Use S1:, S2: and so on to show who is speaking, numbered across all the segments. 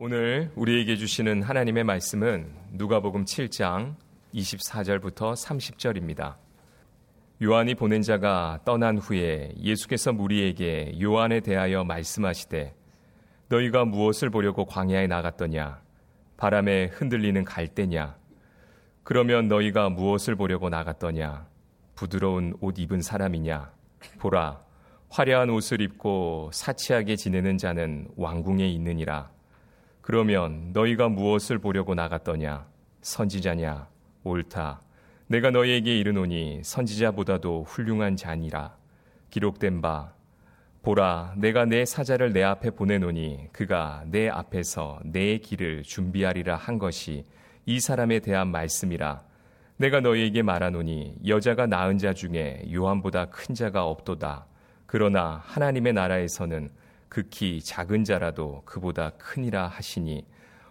S1: 오늘 우리에게 주시는 하나님의 말씀은 누가복음 7장 24절부터 30절입니다. 요한이 보낸 자가 떠난 후에 예수께서 무리에게 요한에 대하여 말씀하시되 너희가 무엇을 보려고 광야에 나갔더냐? 바람에 흔들리는 갈대냐? 그러면 너희가 무엇을 보려고 나갔더냐? 부드러운 옷 입은 사람이냐? 보라 화려한 옷을 입고 사치하게 지내는 자는 왕궁에 있느니라 그러면 너희가 무엇을 보려고 나갔더냐? 선지자냐? 옳다. 내가 너희에게 이르노니 선지자보다도 훌륭한 자니라. 기록된 바 보라 내가 내 사자를 내 앞에 보내노니 그가 내 앞에서 내 길을 준비하리라 한 것이 이 사람에 대한 말씀이라. 내가 너희에게 말하노니 여자가 낳은 자 중에 요한보다 큰 자가 없도다. 그러나 하나님의 나라에서는 극히 작은 자라도 그보다 크니라 하시니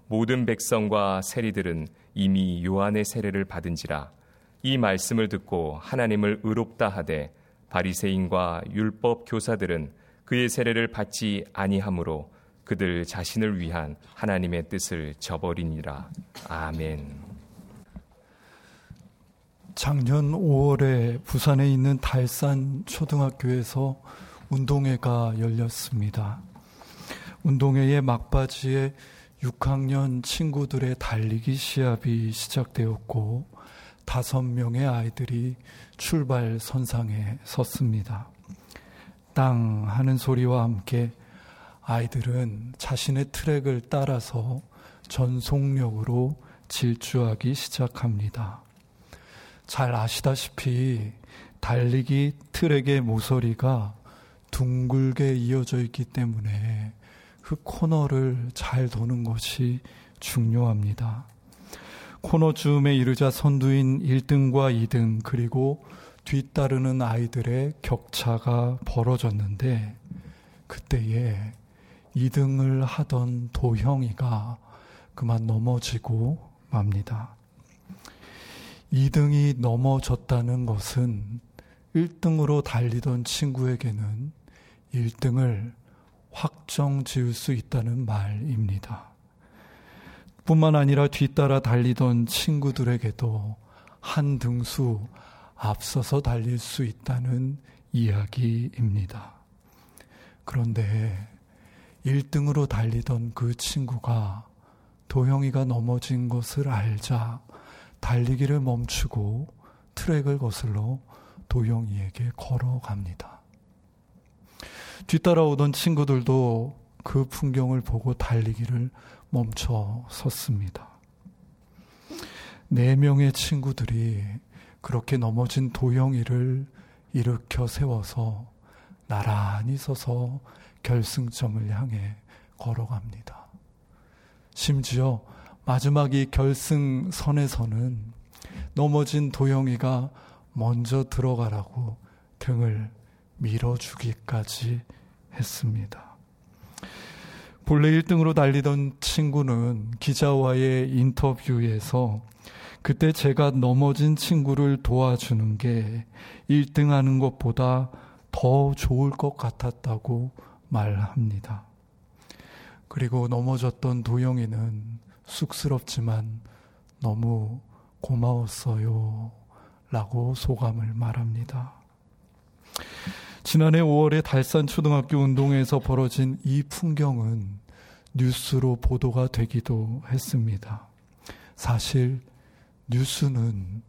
S1: 모든 백성과 세리들은 이미 요한의 세례를 받은지라 이 말씀을 듣고 하나님을 의롭다 하되 바리새인과 율법 교사들은 그의 세례를 받지 아니하므로 그들 자신을 위한 하나님의 뜻을 저버리니라 아멘.
S2: 작년 5월에 부산에 있는 달산 초등학교에서 운동회가 열렸습니다. 운동회의 막바지에 6학년 친구들의 달리기 시합이 시작되었고 다섯 명의 아이들이 출발 선상에 섰습니다. 땅 하는 소리와 함께 아이들은 자신의 트랙을 따라서 전속력으로 질주하기 시작합니다. 잘 아시다시피 달리기 트랙의 모서리가 둥글게 이어져 있기 때문에 그 코너를 잘 도는 것이 중요합니다. 코너 즈음에 이르자 선두인 1등과 2등 그리고 뒤따르는 아이들의 격차가 벌어졌는데 그때에 2등을 하던 도형이가 그만 넘어지고 맙니다. 2등이 넘어졌다는 것은 1등으로 달리던 친구에게는 1등을 확정 지을 수 있다는 말입니다. 뿐만 아니라 뒤따라 달리던 친구들에게도 한 등수 앞서서 달릴 수 있다는 이야기입니다. 그런데 1등으로 달리던 그 친구가 도형이가 넘어진 것을 알자 달리기를 멈추고 트랙을 거슬러 도형이에게 걸어갑니다. 뒤따라오던 친구들도 그 풍경을 보고 달리기를 멈춰 섰습니다. 네 명의 친구들이 그렇게 넘어진 도영이를 일으켜 세워서 나란히 서서 결승점을 향해 걸어갑니다. 심지어 마지막 이 결승선에서는 넘어진 도영이가 먼저 들어가라고 등을 밀어주기까지 했습니다. 본래 1등으로 달리던 친구는 기자와의 인터뷰에서 그때 제가 넘어진 친구를 도와주는 게 1등 하는 것보다 더 좋을 것 같았다고 말합니다. 그리고 넘어졌던 도영이는 쑥스럽지만 너무 고마웠어요. 라고 소감을 말합니다. 지난해 5월에 달산 초등학교 운동회에서 벌어진 이 풍경은 뉴스로 보도가 되기도 했습니다. 사실 뉴스는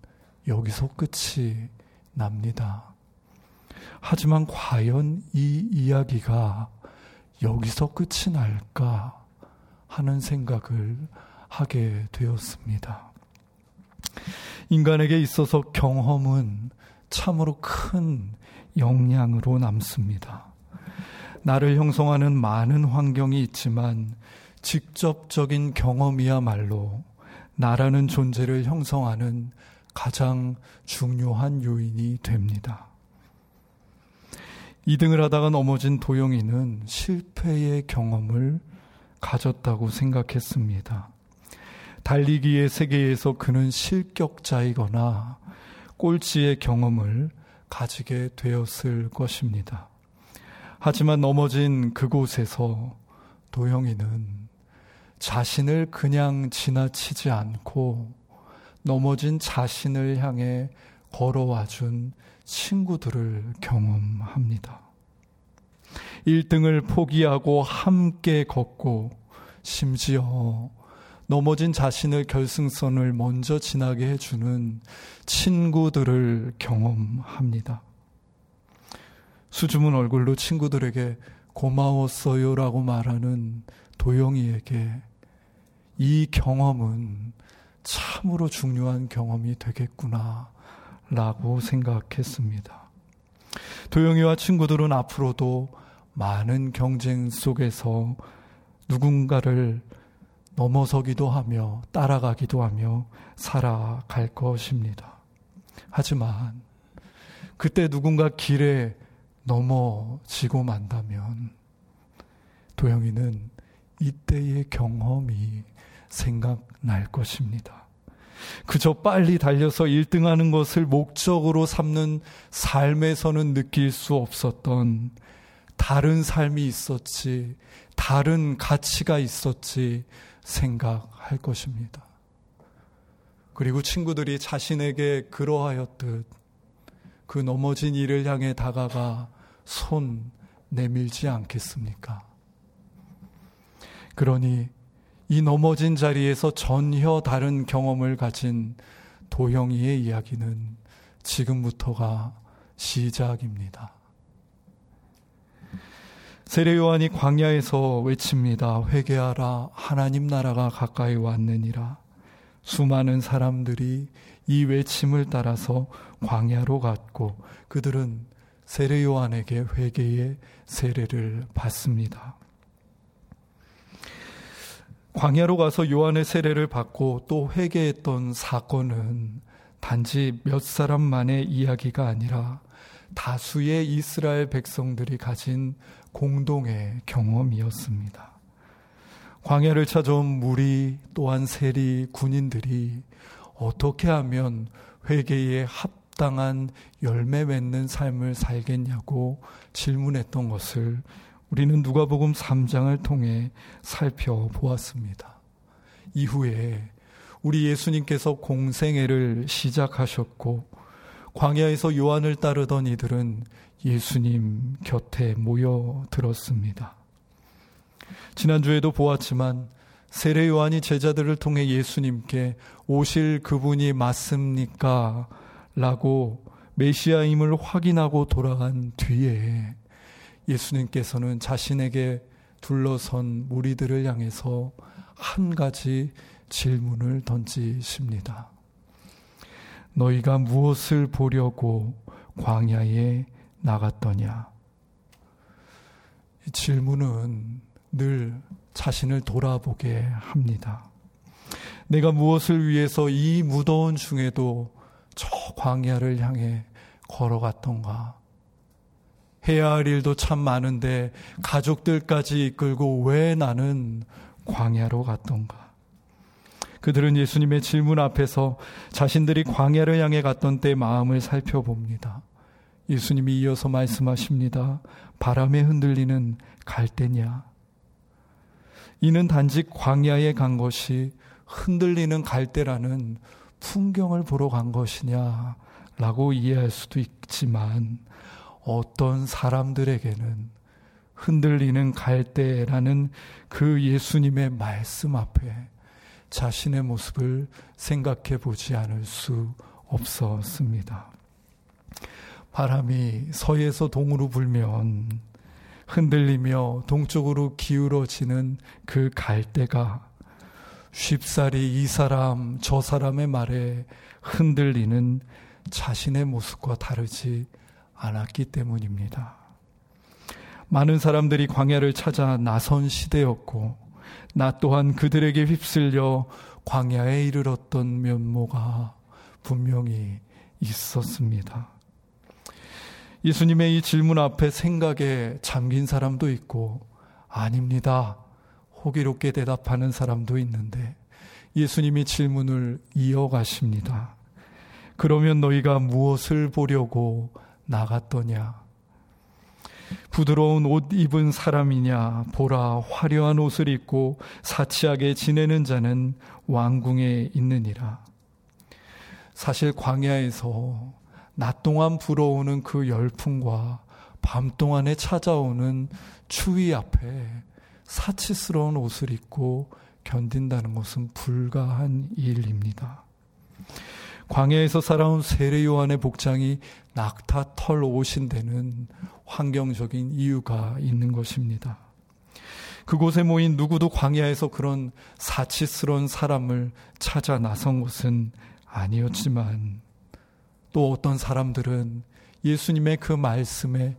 S2: 여기서 끝이 납니다. 하지만 과연 이 이야기가 여기서 끝이 날까 하는 생각을 하게 되었습니다. 인간에게 있어서 경험은 참으로 큰 영향으로 남습니다. 나를 형성하는 많은 환경이 있지만 직접적인 경험이야말로 나라는 존재를 형성하는 가장 중요한 요인이 됩니다. 2등을 하다가 넘어진 도영이는 실패의 경험을 가졌다고 생각했습니다. 달리기의 세계에서 그는 실격자이거나 꼴찌의 경험을 가지게 되었을 것입니다. 하지만 넘어진 그곳에서 도영이는 자신을 그냥 지나치지 않고 넘어진 자신을 향해 걸어와 준 친구들을 경험합니다. 1등을 포기하고 함께 걷고 심지어 넘어진 자신을 결승선을 먼저 지나게 해주는 친구들을 경험합니다. 수줍은 얼굴로 친구들에게 고마웠어요 라고 말하는 도영이에게 이 경험은 참으로 중요한 경험이 되겠구나 라고 생각했습니다. 도영이와 친구들은 앞으로도 많은 경쟁 속에서 누군가를 넘어서기도 하며 따라가기도 하며 살아갈 것입니다. 하지만 그때 누군가 길에 넘어지고 만다면 도영이는 이때의 경험이 생각날 것입니다. 그저 빨리 달려서 1등하는 것을 목적으로 삼는 삶에서는 느낄 수 없었던 다른 삶이 있었지, 다른 가치가 있었지 생각할 것입니다. 그리고 친구들이 자신에게 그러하였듯 그 넘어진 이를 향해 다가가 손 내밀지 않겠습니까? 그러니 이 넘어진 자리에서 전혀 다른 경험을 가진 도영이의 이야기는 지금부터가 시작입니다. 세례 요한이 광야에서 외칩니다. 회개하라. 하나님 나라가 가까이 왔느니라. 수많은 사람들이 이 외침을 따라서 광야로 갔고 그들은 세례 요한에게 회개의 세례를 받습니다. 광야로 가서 요한의 세례를 받고 또 회개했던 사건은 단지 몇 사람만의 이야기가 아니라 다수의 이스라엘 백성들이 가진 공동의 경험이었습니다. 광야를 찾아온 무리 또한 세리 군인들이 어떻게 하면 회개에 합당한 열매 맺는 삶을 살겠냐고 질문했던 것을 우리는 누가복음 3장을 통해 살펴보았습니다. 이후에 우리 예수님께서 공생애를 시작하셨고 광야에서 요한을 따르던 이들은 예수님 곁에 모여들었습니다. 지난주에도 보았지만 세례 요한이 제자들을 통해 예수님께 오실 그분이 맞습니까? 라고 메시아임을 확인하고 돌아간 뒤에 예수님께서는 자신에게 둘러선 무리들을 향해서 한 가지 질문을 던지십니다. 너희가 무엇을 보려고 광야에 나갔더냐? 이 질문은 늘 자신을 돌아보게 합니다. 내가 무엇을 위해서 이 무더운 중에도 저 광야를 향해 걸어갔던가? 해야 할 일도 참 많은데 가족들까지 이끌고 왜 나는 광야로 갔던가? 그들은 예수님의 질문 앞에서 자신들이 광야를 향해 갔던 때 마음을 살펴봅니다. 예수님이 이어서 말씀하십니다. 바람에 흔들리는 갈대냐? 이는 단지 광야에 간 것이 흔들리는 갈대라는 풍경을 보러 간 것이냐? 라고 이해할 수도 있지만 어떤 사람들에게는 흔들리는 갈대라는 그 예수님의 말씀 앞에 자신의 모습을 생각해 보지 않을 수 없었습니다. 바람이 서에서 동으로 불면 흔들리며 동쪽으로 기울어지는 그 갈대가 쉽사리 이 사람 저 사람의 말에 흔들리는 자신의 모습과 다르지 않았기 때문입니다. 많은 사람들이 광야를 찾아 나선 시대였고 나 또한 그들에게 휩쓸려 광야에 이르렀던 면모가 분명히 있었습니다. 예수님의 이 질문 앞에 생각에 잠긴 사람도 있고 아닙니다. 호기롭게 대답하는 사람도 있는데 예수님이 질문을 이어가십니다. 그러면 너희가 무엇을 보려고 나갔더냐? 부드러운 옷 입은 사람이냐 보라 화려한 옷을 입고 사치하게 지내는 자는 왕궁에 있느니라. 사실 광야에서 낮 동안 불어오는 그 열풍과 밤 동안에 찾아오는 추위 앞에 사치스러운 옷을 입고 견딘다는 것은 불가한 일입니다. 광야에서 살아온 세례 요한의 복장이 낙타 털 옷인 데는 환경적인 이유가 있는 것입니다. 그곳에 모인 누구도 광야에서 그런 사치스러운 사람을 찾아 나선 것은 아니었지만 또 어떤 사람들은 예수님의 그 말씀에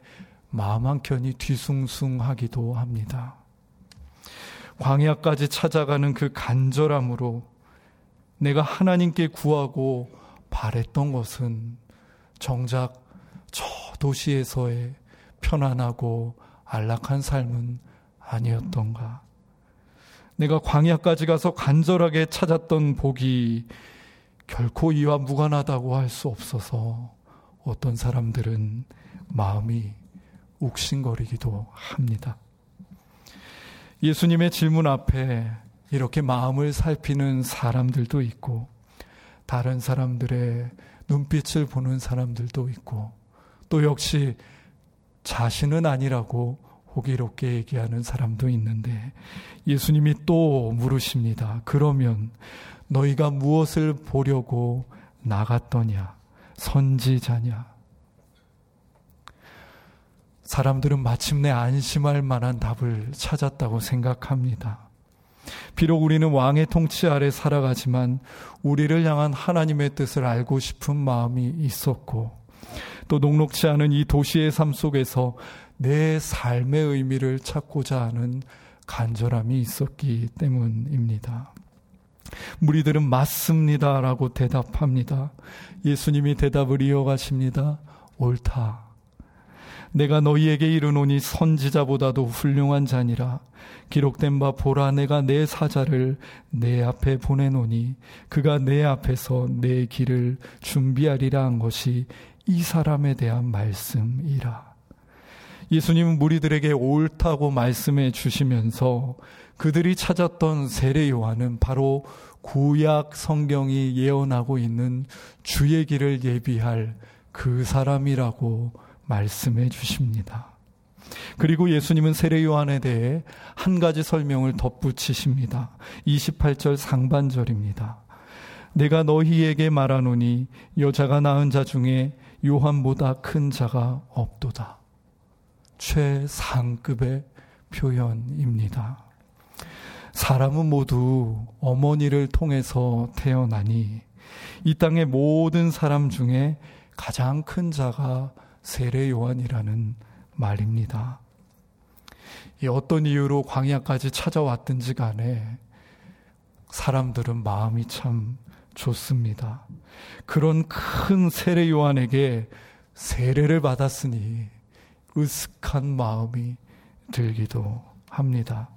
S2: 마음 한켠이 뒤숭숭하기도 합니다. 광야까지 찾아가는 그 간절함으로 내가 하나님께 구하고 바랬던 것은 정작 저 도시에서의 편안하고 안락한 삶은 아니었던가. 내가 광야까지 가서 간절하게 찾았던 복이 결코 이와 무관하다고 할 수 없어서 어떤 사람들은 마음이 욱신거리기도 합니다. 예수님의 질문 앞에 이렇게 마음을 살피는 사람들도 있고 다른 사람들의 눈빛을 보는 사람들도 있고 또 역시 자신은 아니라고 호기롭게 얘기하는 사람도 있는데 예수님이 또 물으십니다. 그러면 너희가 무엇을 보려고 나갔더냐? 선지자냐? 사람들은 마침내 안심할 만한 답을 찾았다고 생각합니다. 비록 우리는 왕의 통치 아래 살아가지만 우리를 향한 하나님의 뜻을 알고 싶은 마음이 있었고 또 녹록치 않은 이 도시의 삶 속에서 내 삶의 의미를 찾고자 하는 간절함이 있었기 때문입니다. 무리들은 맞습니다 라고 대답합니다. 예수님이 대답을 이어가십니다. 옳다. 내가 너희에게 이르노니 선지자보다도 훌륭한 자니라. 기록된 바 보라 내가 내 사자를 내 앞에 보내노니 그가 내 앞에서 내 길을 준비하리라 한 것이 이 사람에 대한 말씀이라. 예수님은 무리들에게 옳다고 말씀해 주시면서 그들이 찾았던 세례 요한은 바로 구약 성경이 예언하고 있는 주의 길을 예비할 그 사람이라고 말씀해 주십니다. 그리고 예수님은 세례 요한에 대해 한 가지 설명을 덧붙이십니다. 28절 상반절입니다. 내가 너희에게 말하노니 여자가 낳은 자 중에 요한보다 큰 자가 없도다. 최상급의 표현입니다. 사람은 모두 어머니를 통해서 태어나니 이 땅의 모든 사람 중에 가장 큰 자가 세례 요한이라는 말입니다. 이 어떤 이유로 광야까지 찾아왔든지 간에 사람들은 마음이 참 좋습니다. 그런 큰 세례 요한에게 세례를 받았으니 으슥한 마음이 들기도 합니다.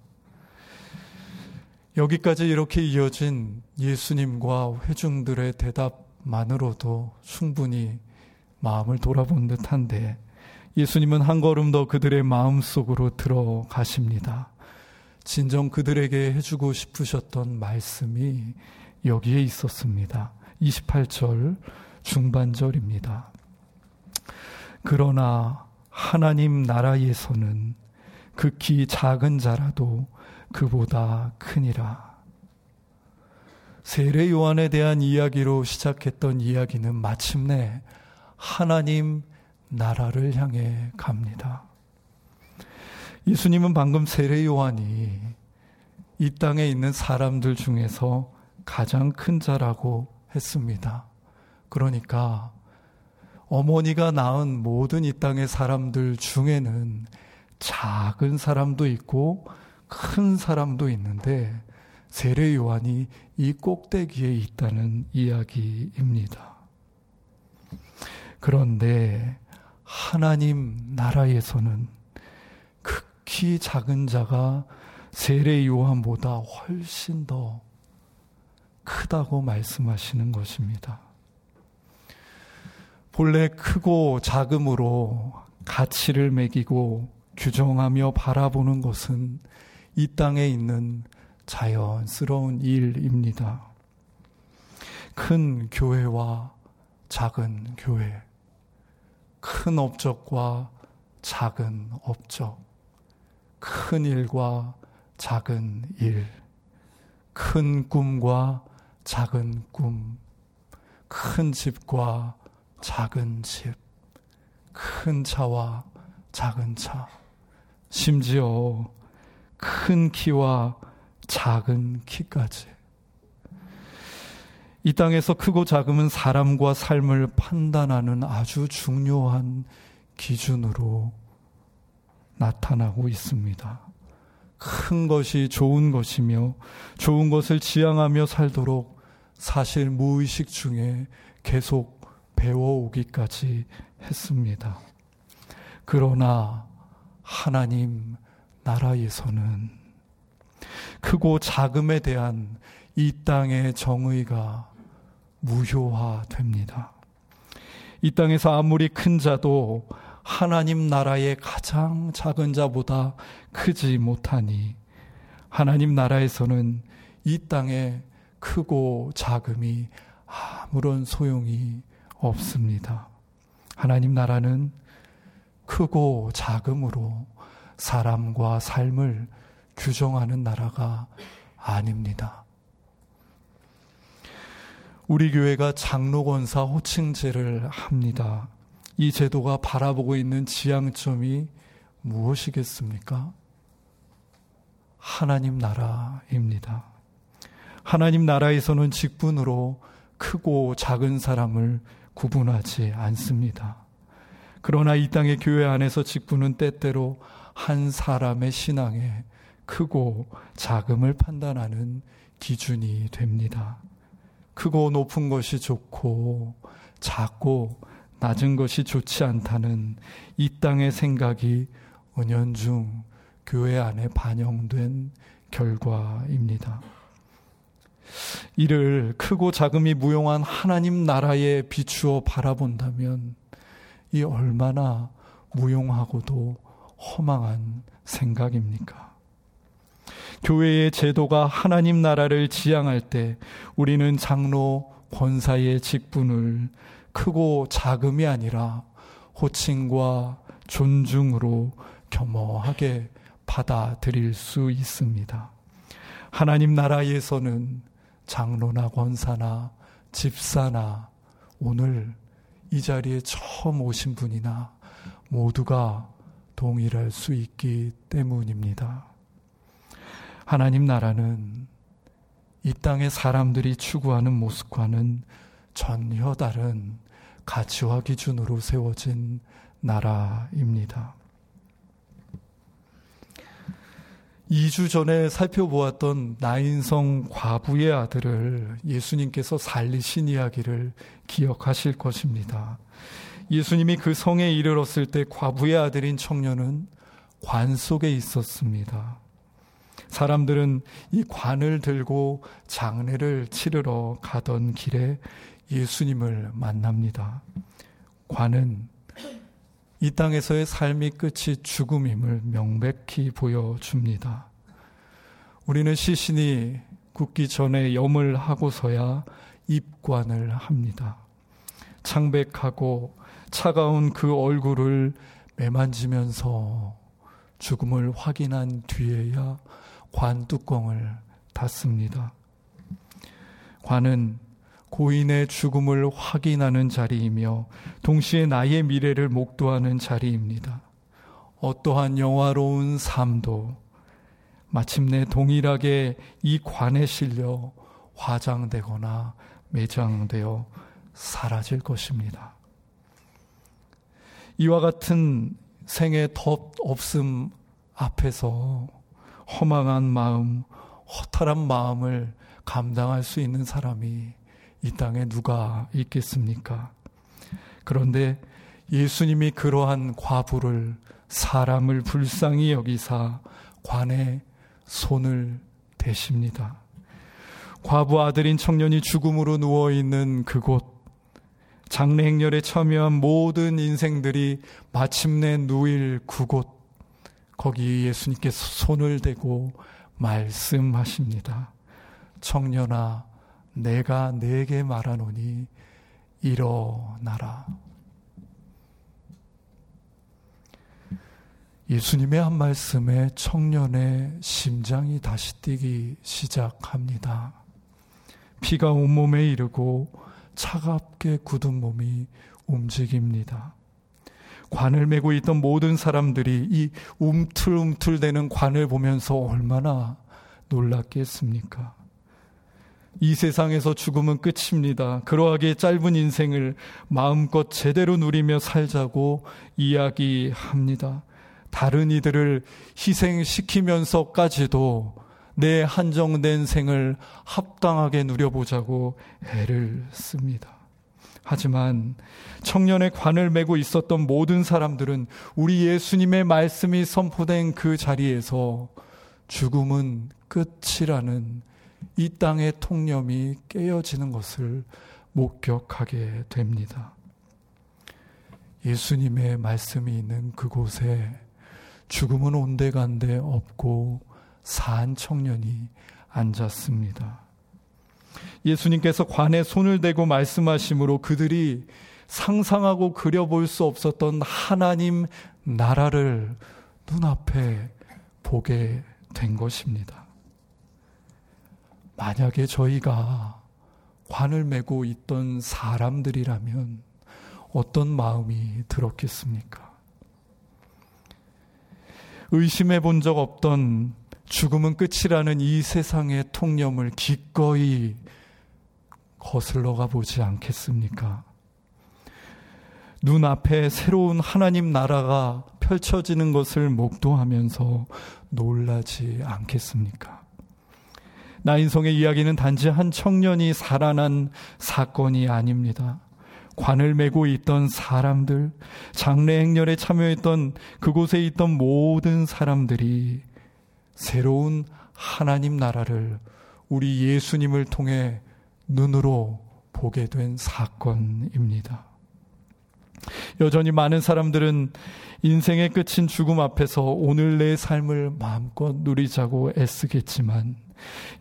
S2: 여기까지 이렇게 이어진 예수님과 회중들의 대답만으로도 충분히 마음을 돌아본 듯한데 예수님은 한 걸음 더 그들의 마음 속으로 들어가십니다. 진정 그들에게 해주고 싶으셨던 말씀이 여기에 있었습니다. 28절 중반절입니다. 그러나 하나님 나라에서는 극히 작은 자라도 그보다 크니라. 세례 요한에 대한 이야기로 시작했던 이야기는 마침내 하나님 나라를 향해 갑니다. 예수님은 방금 세례 요한이 이 땅에 있는 사람들 중에서 가장 큰 자라고 했습니다. 그러니까 어머니가 낳은 모든 이 땅의 사람들 중에는 작은 사람도 있고 큰 사람도 있는데 세례 요한이 이 꼭대기에 있다는 이야기입니다. 그런데 하나님 나라에서는 극히 작은 자가 세례 요한보다 훨씬 더 크다고 말씀하시는 것입니다. 본래 크고 작음으로 가치를 매기고 규정하며 바라보는 것은 이 땅에 있는 자연스러운 일입니다. 큰 교회와 작은 교회, 큰 업적과 작은 업적, 큰 일과 작은 일, 큰 꿈과 작은 꿈, 큰 집과 작은 집, 큰 차와 작은 차, 심지어 큰 키와 작은 키까지. 이 땅에서 크고 작음은 사람과 삶을 판단하는 아주 중요한 기준으로 나타나고 있습니다. 큰 것이 좋은 것이며 좋은 것을 지향하며 살도록 사실 무의식 중에 계속 배워오기까지 했습니다. 그러나 하나님 나라에서는 크고 작음에 대한 이 땅의 정의가 무효화됩니다. 이 땅에서 아무리 큰 자도 하나님 나라의 가장 작은 자보다 크지 못하니 하나님 나라에서는 이 땅의 크고 작음이 아무런 소용이 없습니다. 하나님 나라는 크고 작음으로 사람과 삶을 규정하는 나라가 아닙니다. 우리 교회가 장로권사 호칭제를 합니다. 이 제도가 바라보고 있는 지향점이 무엇이겠습니까? 하나님 나라입니다. 하나님 나라에서는 직분으로 크고 작은 사람을 구분하지 않습니다. 그러나 이 땅의 교회 안에서 직분은 때때로 한 사람의 신앙에 크고 작음을 판단하는 기준이 됩니다. 크고 높은 것이 좋고 작고 낮은 것이 좋지 않다는 이 땅의 생각이 은연중 교회 안에 반영된 결과입니다. 이를 크고 작음이 무용한 하나님 나라에 비추어 바라본다면 이 얼마나 무용하고도 허망한 생각입니까? 교회의 제도가 하나님 나라를 지향할 때 우리는 장로 권사의 직분을 크고 작음이 아니라 호칭과 존중으로 겸허하게 받아들일 수 있습니다. 하나님 나라에서는 장로나 권사나 집사나 오늘 이 자리에 처음 오신 분이나 모두가 동일할 수 있기 때문입니다. 하나님 나라는 이 땅의 사람들이 추구하는 모습과는 전혀 다른 가치와 기준으로 세워진 나라입니다. 2주 전에 살펴보았던 나인성 과부의 아들을 예수님께서 살리신 이야기를 기억하실 것입니다. 예수님이 그 성에 이르렀을 때 과부의 아들인 청년은 관 속에 있었습니다. 사람들은 이 관을 들고 장례를 치르러 가던 길에 예수님을 만납니다. 관은 이 땅에서의 삶이 끝이 죽음임을 명백히 보여줍니다. 우리는 시신이 굳기 전에 염을 하고서야 입관을 합니다. 창백하고 차가운 그 얼굴을 매만지면서 죽음을 확인한 뒤에야 관 뚜껑을 닫습니다. 관은 고인의 죽음을 확인하는 자리이며 동시에 나의 미래를 목도하는 자리입니다. 어떠한 영화로운 삶도 마침내 동일하게 이 관에 실려 화장되거나 매장되어 사라질 것입니다. 이와 같은 생의 덧 없음 앞에서 허망한 마음, 허탈한 마음을 감당할 수 있는 사람이 이 땅에 누가 있겠습니까? 그런데 예수님이 그러한 과부를 사람을 불쌍히 여기사 관에 손을 대십니다. 과부 아들인 청년이 죽음으로 누워 있는 그곳 장례 행렬에 참여한 모든 인생들이 마침내 누일 그곳 거기 예수님께서 손을 대고 말씀하십니다. 청년아 내가 내게 말하노니 일어나라. 예수님의 한 말씀에 청년의 심장이 다시 뛰기 시작합니다. 피가 온몸에 이르고 차갑게 굳은 몸이 움직입니다. 관을 메고 있던 모든 사람들이 이 움틀움틀대는 관을 보면서 얼마나 놀랐겠습니까? 이 세상에서 죽음은 끝입니다. 그러하기에 짧은 인생을 마음껏 제대로 누리며 살자고 이야기합니다. 다른 이들을 희생시키면서까지도 내 한정된 생을 합당하게 누려보자고 애를 씁니다. 하지만 청년의 관을 메고 있었던 모든 사람들은 우리 예수님의 말씀이 선포된 그 자리에서 죽음은 끝이라는 이 땅의 통념이 깨어지는 것을 목격하게 됩니다. 예수님의 말씀이 있는 그곳에 죽음은 온데간데 없고 산 청년이 앉았습니다. 예수님께서 관에 손을 대고 말씀하심으로 그들이 상상하고 그려볼 수 없었던 하나님 나라를 눈앞에 보게 된 것입니다. 만약에 저희가 관을 메고 있던 사람들이라면 어떤 마음이 들었겠습니까? 의심해 본 적 없던 죽음은 끝이라는 이 세상의 통념을 기꺼이 거슬러 가 보지 않겠습니까? 눈앞에 새로운 하나님 나라가 펼쳐지는 것을 목도하면서 놀라지 않겠습니까? 나인성의 이야기는 단지 한 청년이 살아난 사건이 아닙니다. 관을 메고 있던 사람들, 장례 행렬에 참여했던 그곳에 있던 모든 사람들이 새로운 하나님 나라를 우리 예수님을 통해 눈으로 보게 된 사건입니다. 여전히 많은 사람들은 인생의 끝인 죽음 앞에서 오늘 내 삶을 마음껏 누리자고 애쓰겠지만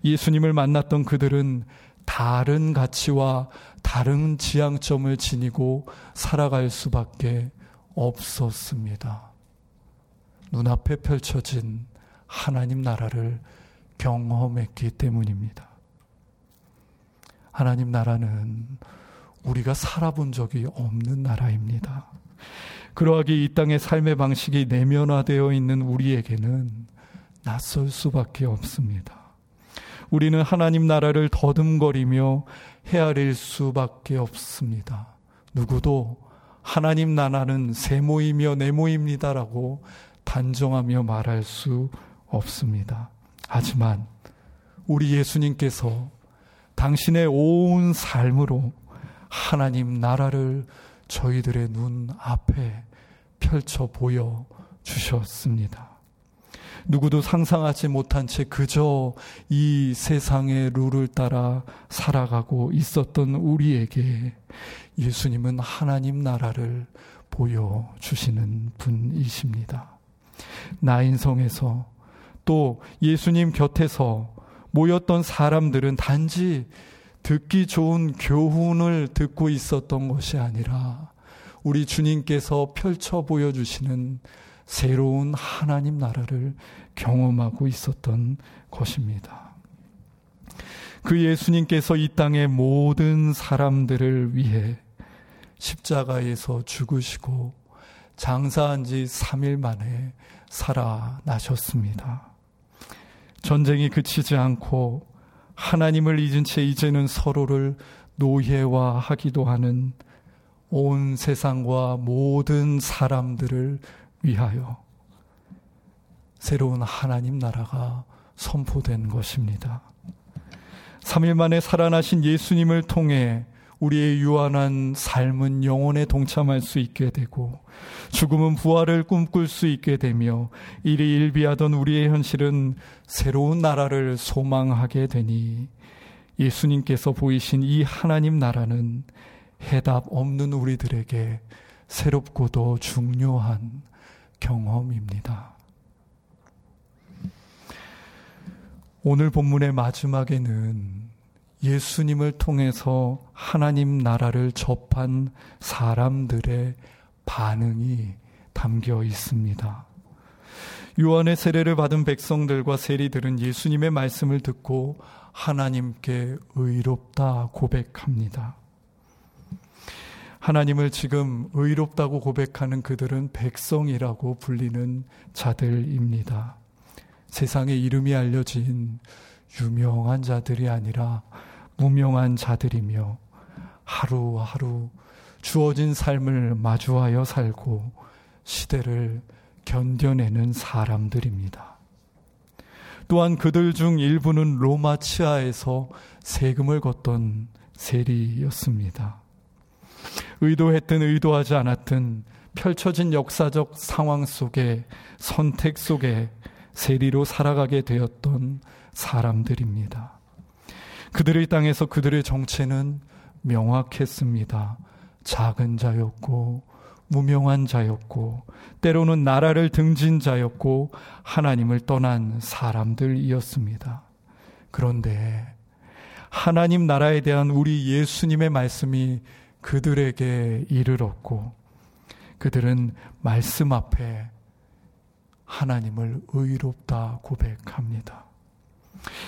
S2: 예수님을 만났던 그들은 다른 가치와 다른 지향점을 지니고 살아갈 수밖에 없었습니다. 눈앞에 펼쳐진 하나님 나라를 경험했기 때문입니다. 하나님 나라는 우리가 살아본 적이 없는 나라입니다. 그러하기 이 땅의 삶의 방식이 내면화되어 있는 우리에게는 낯설 수밖에 없습니다. 우리는 하나님 나라를 더듬거리며 헤아릴 수밖에 없습니다. 누구도 하나님 나라는 세모이며 네모입니다라고 단정하며 말할 수 없습니다. 하지만 우리 예수님께서 당신의 온 삶으로 하나님 나라를 저희들의 눈 앞에 펼쳐 보여 주셨습니다. 누구도 상상하지 못한 채 그저 이 세상의 룰을 따라 살아가고 있었던 우리에게 예수님은 하나님 나라를 보여주시는 분이십니다. 나인성에서 또 예수님 곁에서 모였던 사람들은 단지 듣기 좋은 교훈을 듣고 있었던 것이 아니라 우리 주님께서 펼쳐 보여주시는 새로운 하나님 나라를 경험하고 있었던 것입니다. 그 예수님께서 이 땅의 모든 사람들을 위해 십자가에서 죽으시고 장사한 지 3일 만에 살아나셨습니다. 전쟁이 그치지 않고 하나님을 잊은 채 이제는 서로를 노예화하기도 하는 온 세상과 모든 사람들을 위하여 새로운 하나님 나라가 선포된 것입니다. 3일 만에 살아나신 예수님을 통해 우리의 유한한 삶은 영혼에 동참할 수 있게 되고 죽음은 부활을 꿈꿀 수 있게 되며 일이 일비하던 우리의 현실은 새로운 나라를 소망하게 되니 예수님께서 보이신 이 하나님 나라는 해답 없는 우리들에게 새롭고도 중요한 경험입니다. 오늘 본문의 마지막에는 예수님을 통해서 하나님 나라를 접한 사람들의 반응이 담겨 있습니다. 요한의 세례를 받은 백성들과 세리들은 예수님의 말씀을 듣고 하나님께 의롭다 고백합니다. 하나님을 지금 의롭다고 고백하는 그들은 백성이라고 불리는 자들입니다. 세상에 이름이 알려진 유명한 자들이 아니라 무명한 자들이며 하루하루 주어진 삶을 마주하여 살고 시대를 견뎌내는 사람들입니다. 또한 그들 중 일부는 로마 치하에서 세금을 걷던 세리였습니다. 의도했든 의도하지 않았든 펼쳐진 역사적 상황 속에 선택 속에 세리로 살아가게 되었던 사람들입니다. 그들의 땅에서 그들의 정체는 명확했습니다. 작은 자였고, 무명한 자였고, 때로는 나라를 등진 자였고, 하나님을 떠난 사람들이었습니다. 그런데, 하나님 나라에 대한 우리 예수님의 말씀이 그들에게 이르렀고, 그들은 말씀 앞에 하나님을 의롭다 고백합니다.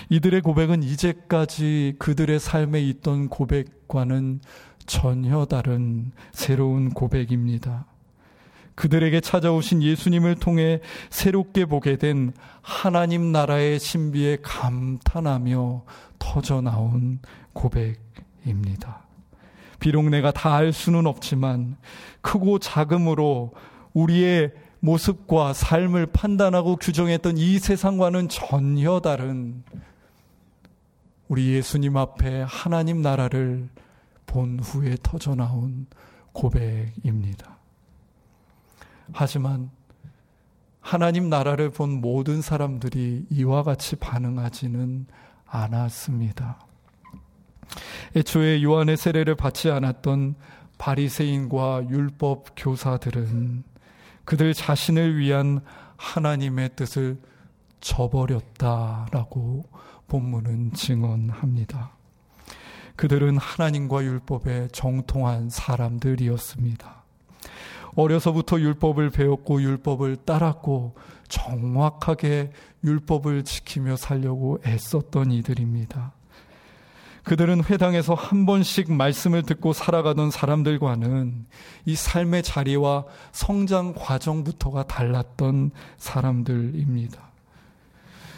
S2: 이들의 고백은 이제까지 그들의 삶에 있던 고백과는 전혀 다른 새로운 고백입니다. 그들에게 찾아오신 예수님을 통해 새롭게 보게 된 하나님 나라의 신비에 감탄하며 터져 나온 고백입니다. 비록 내가 다 알 수는 없지만 크고 작음으로 우리의 모습과 삶을 판단하고 규정했던 이 세상과는 전혀 다른 우리 예수님 앞에 하나님 나라를 본 후에 터져 나온 고백입니다. 하지만 하나님 나라를 본 모든 사람들이 이와 같이 반응하지는 않았습니다. 애초에 요한의 세례를 받지 않았던 바리새인과 율법 교사들은 그들 자신을 위한 하나님의 뜻을 저버렸다라고 본문은 증언합니다. 그들은 하나님과 율법에 정통한 사람들이었습니다. 어려서부터 율법을 배웠고 율법을 따랐고 정확하게 율법을 지키며 살려고 애썼던 이들입니다. 그들은 회당에서 한 번씩 말씀을 듣고 살아가던 사람들과는 이 삶의 자리와 성장 과정부터가 달랐던 사람들입니다.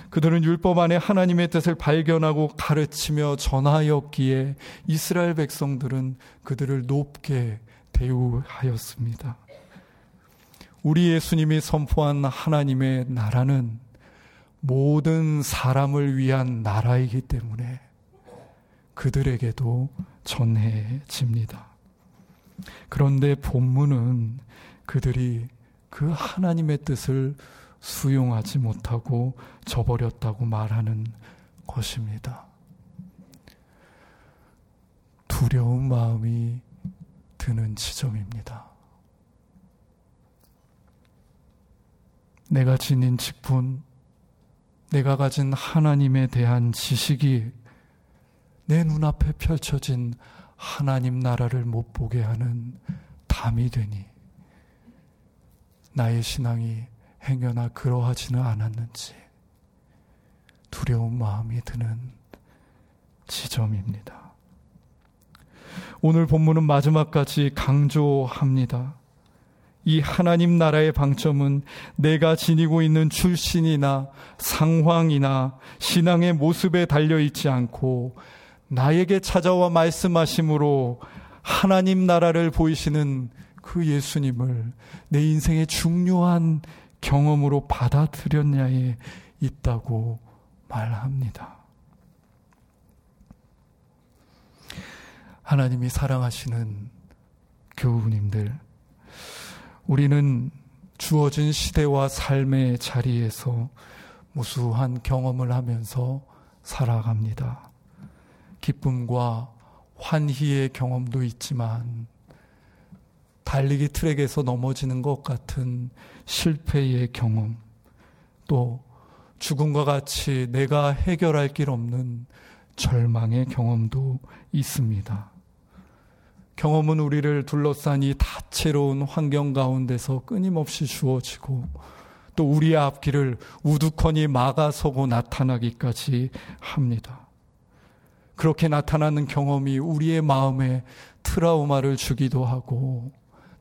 S2: 그들은 율법 안에 하나님의 뜻을 발견하고 가르치며 전하였기에 이스라엘 백성들은 그들을 높게 대우하였습니다. 우리 예수님이 선포한 하나님의 나라는 모든 사람을 위한 나라이기 때문에 그들에게도 전해집니다. 그런데 본문은 그들이 그 하나님의 뜻을 수용하지 못하고 저버렸다고 말하는 것입니다. 두려운 마음이 드는 지점입니다. 내가 지닌 직분, 내가 가진 하나님에 대한 지식이 내 눈앞에 펼쳐진 하나님 나라를 못 보게 하는 담이 되니 나의 신앙이 행여나 그러하지는 않았는지 두려운 마음이 드는 지점입니다. 오늘 본문은 마지막까지 강조합니다. 이 하나님 나라의 방점은 내가 지니고 있는 출신이나 상황이나 신앙의 모습에 달려 있지 않고 나에게 찾아와 말씀하심으로 하나님 나라를 보이시는 그 예수님을 내 인생의 중요한 경험으로 받아들였냐에 있다고 말합니다. 하나님이 사랑하시는 교우님들, 우리는 주어진 시대와 삶의 자리에서 무수한 경험을 하면서 살아갑니다. 기쁨과 환희의 경험도 있지만 달리기 트랙에서 넘어지는 것 같은 실패의 경험, 또 죽음과 같이 내가 해결할 길 없는 절망의 경험도 있습니다. 경험은 우리를 둘러싼 이 다채로운 환경 가운데서 끊임없이 주어지고 또 우리의 앞길을 우두커니 막아서고 나타나기까지 합니다. 그렇게 나타나는 경험이 우리의 마음에 트라우마를 주기도 하고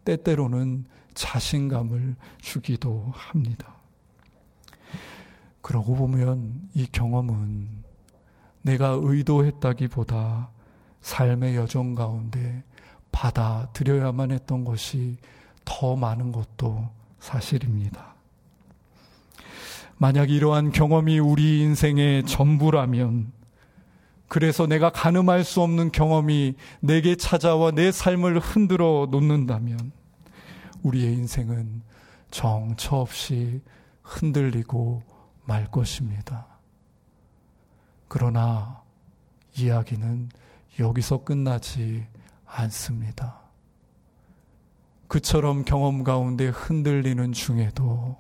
S2: 때때로는 자신감을 주기도 합니다. 그러고 보면 이 경험은 내가 의도했다기보다 삶의 여정 가운데 받아들여야만 했던 것이 더 많은 것도 사실입니다. 만약 이러한 경험이 우리 인생의 전부라면 그래서 내가 가늠할 수 없는 경험이 내게 찾아와 내 삶을 흔들어 놓는다면 우리의 인생은 정처 없이 흔들리고 말 것입니다. 그러나 이야기는 여기서 끝나지 않습니다. 그처럼 경험 가운데 흔들리는 중에도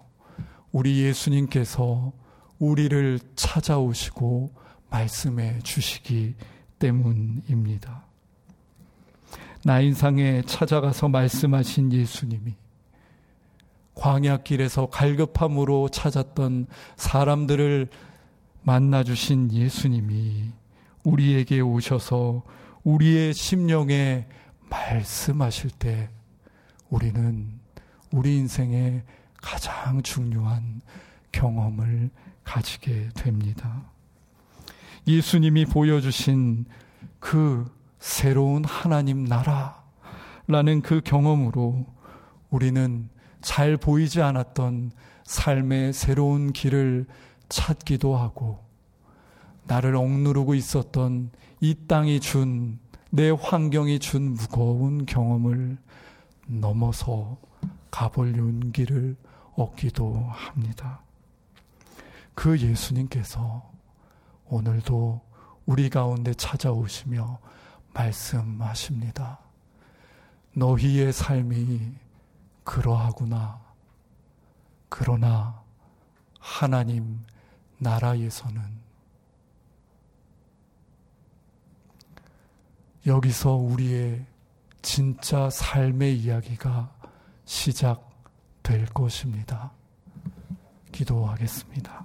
S2: 우리 예수님께서 우리를 찾아오시고 말씀해 주시기 때문입니다. 나인상에 찾아가서 말씀하신 예수님이 광야길에서 갈급함으로 찾았던 사람들을 만나주신 예수님이 우리에게 오셔서 우리의 심령에 말씀하실 때 우리는 우리 인생의 가장 중요한 경험을 가지게 됩니다. 예수님이 보여주신 그 새로운 하나님 나라라는 그 경험으로 우리는 잘 보이지 않았던 삶의 새로운 길을 찾기도 하고 나를 억누르고 있었던 이 땅이 준 내 환경이 준 무거운 경험을 넘어서 가볼 용기를 얻기도 합니다. 그 예수님께서 오늘도 우리 가운데 찾아오시며 말씀하십니다. 너희의 삶이 그러하구나. 그러나 하나님 나라에서는 여기서 우리의 진짜 삶의 이야기가 시작될 것입니다. 기도하겠습니다.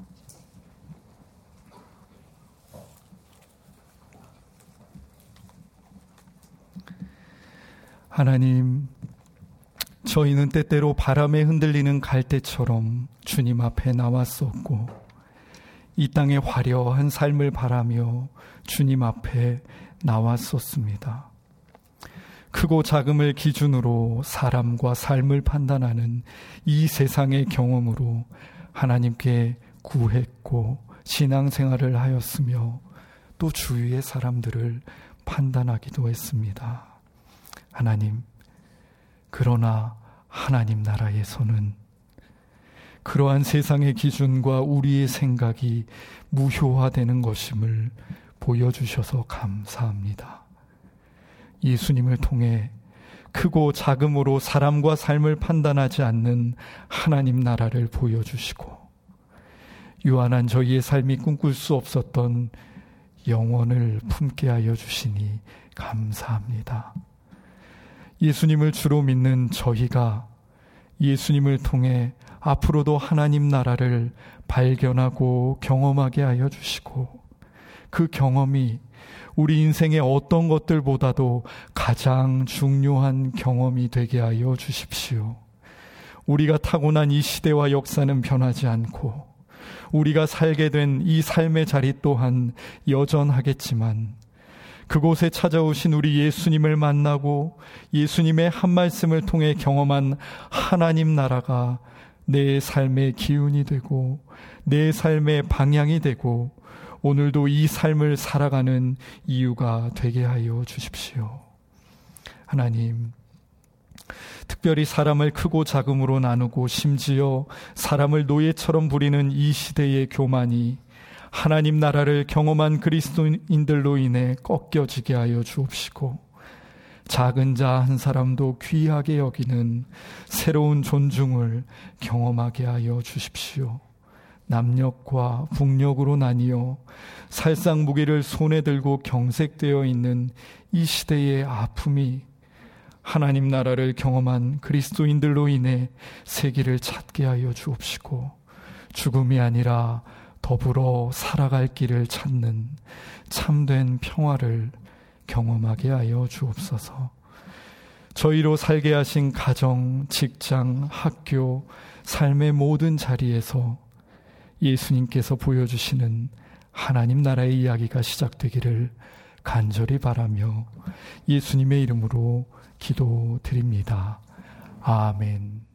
S2: 하나님, 저희는 때때로 바람에 흔들리는 갈대처럼 주님 앞에 나왔었고, 이 땅의 화려한 삶을 바라며 주님 앞에 나왔었습니다. 크고 작음을 기준으로 사람과 삶을 판단하는 이 세상의 경험으로 하나님께 구했고 신앙생활을 하였으며 또 주위의 사람들을 판단하기도 했습니다. 하나님, 그러나 하나님 나라에서는 그러한 세상의 기준과 우리의 생각이 무효화되는 것임을 보여주셔서 감사합니다. 예수님을 통해 크고 작음으로 사람과 삶을 판단하지 않는 하나님 나라를 보여주시고 유한한 저희의 삶이 꿈꿀 수 없었던 영원을 품게 하여 주시니 감사합니다. 예수님을 주로 믿는 저희가 예수님을 통해 앞으로도 하나님 나라를 발견하고 경험하게 하여 주시고 그 경험이 우리 인생의 어떤 것들보다도 가장 중요한 경험이 되게 하여 주십시오. 우리가 타고난 이 시대와 역사는 변하지 않고 우리가 살게 된 이 삶의 자리 또한 여전하겠지만 그곳에 찾아오신 우리 예수님을 만나고 예수님의 한 말씀을 통해 경험한 하나님 나라가 내 삶의 기운이 되고 내 삶의 방향이 되고 오늘도 이 삶을 살아가는 이유가 되게 하여 주십시오. 하나님, 특별히 사람을 크고 작음으로 나누고 심지어 사람을 노예처럼 부리는 이 시대의 교만이 하나님 나라를 경험한 그리스도인들로 인해 꺾여지게 하여 주옵시고 작은 자 한 사람도 귀하게 여기는 새로운 존중을 경험하게 하여 주십시오. 남녘과 북녘으로 나뉘어 살상 무기를 손에 들고 경색되어 있는 이 시대의 아픔이 하나님 나라를 경험한 그리스도인들로 인해 세계를 찾게 하여 주옵시고 죽음이 아니라 더불어 살아갈 길을 찾는 참된 평화를 경험하게 하여 주옵소서. 저희로 살게 하신 가정, 직장, 학교, 삶의 모든 자리에서 예수님께서 보여주시는 하나님 나라의 이야기가 시작되기를 간절히 바라며 예수님의 이름으로 기도드립니다. 아멘.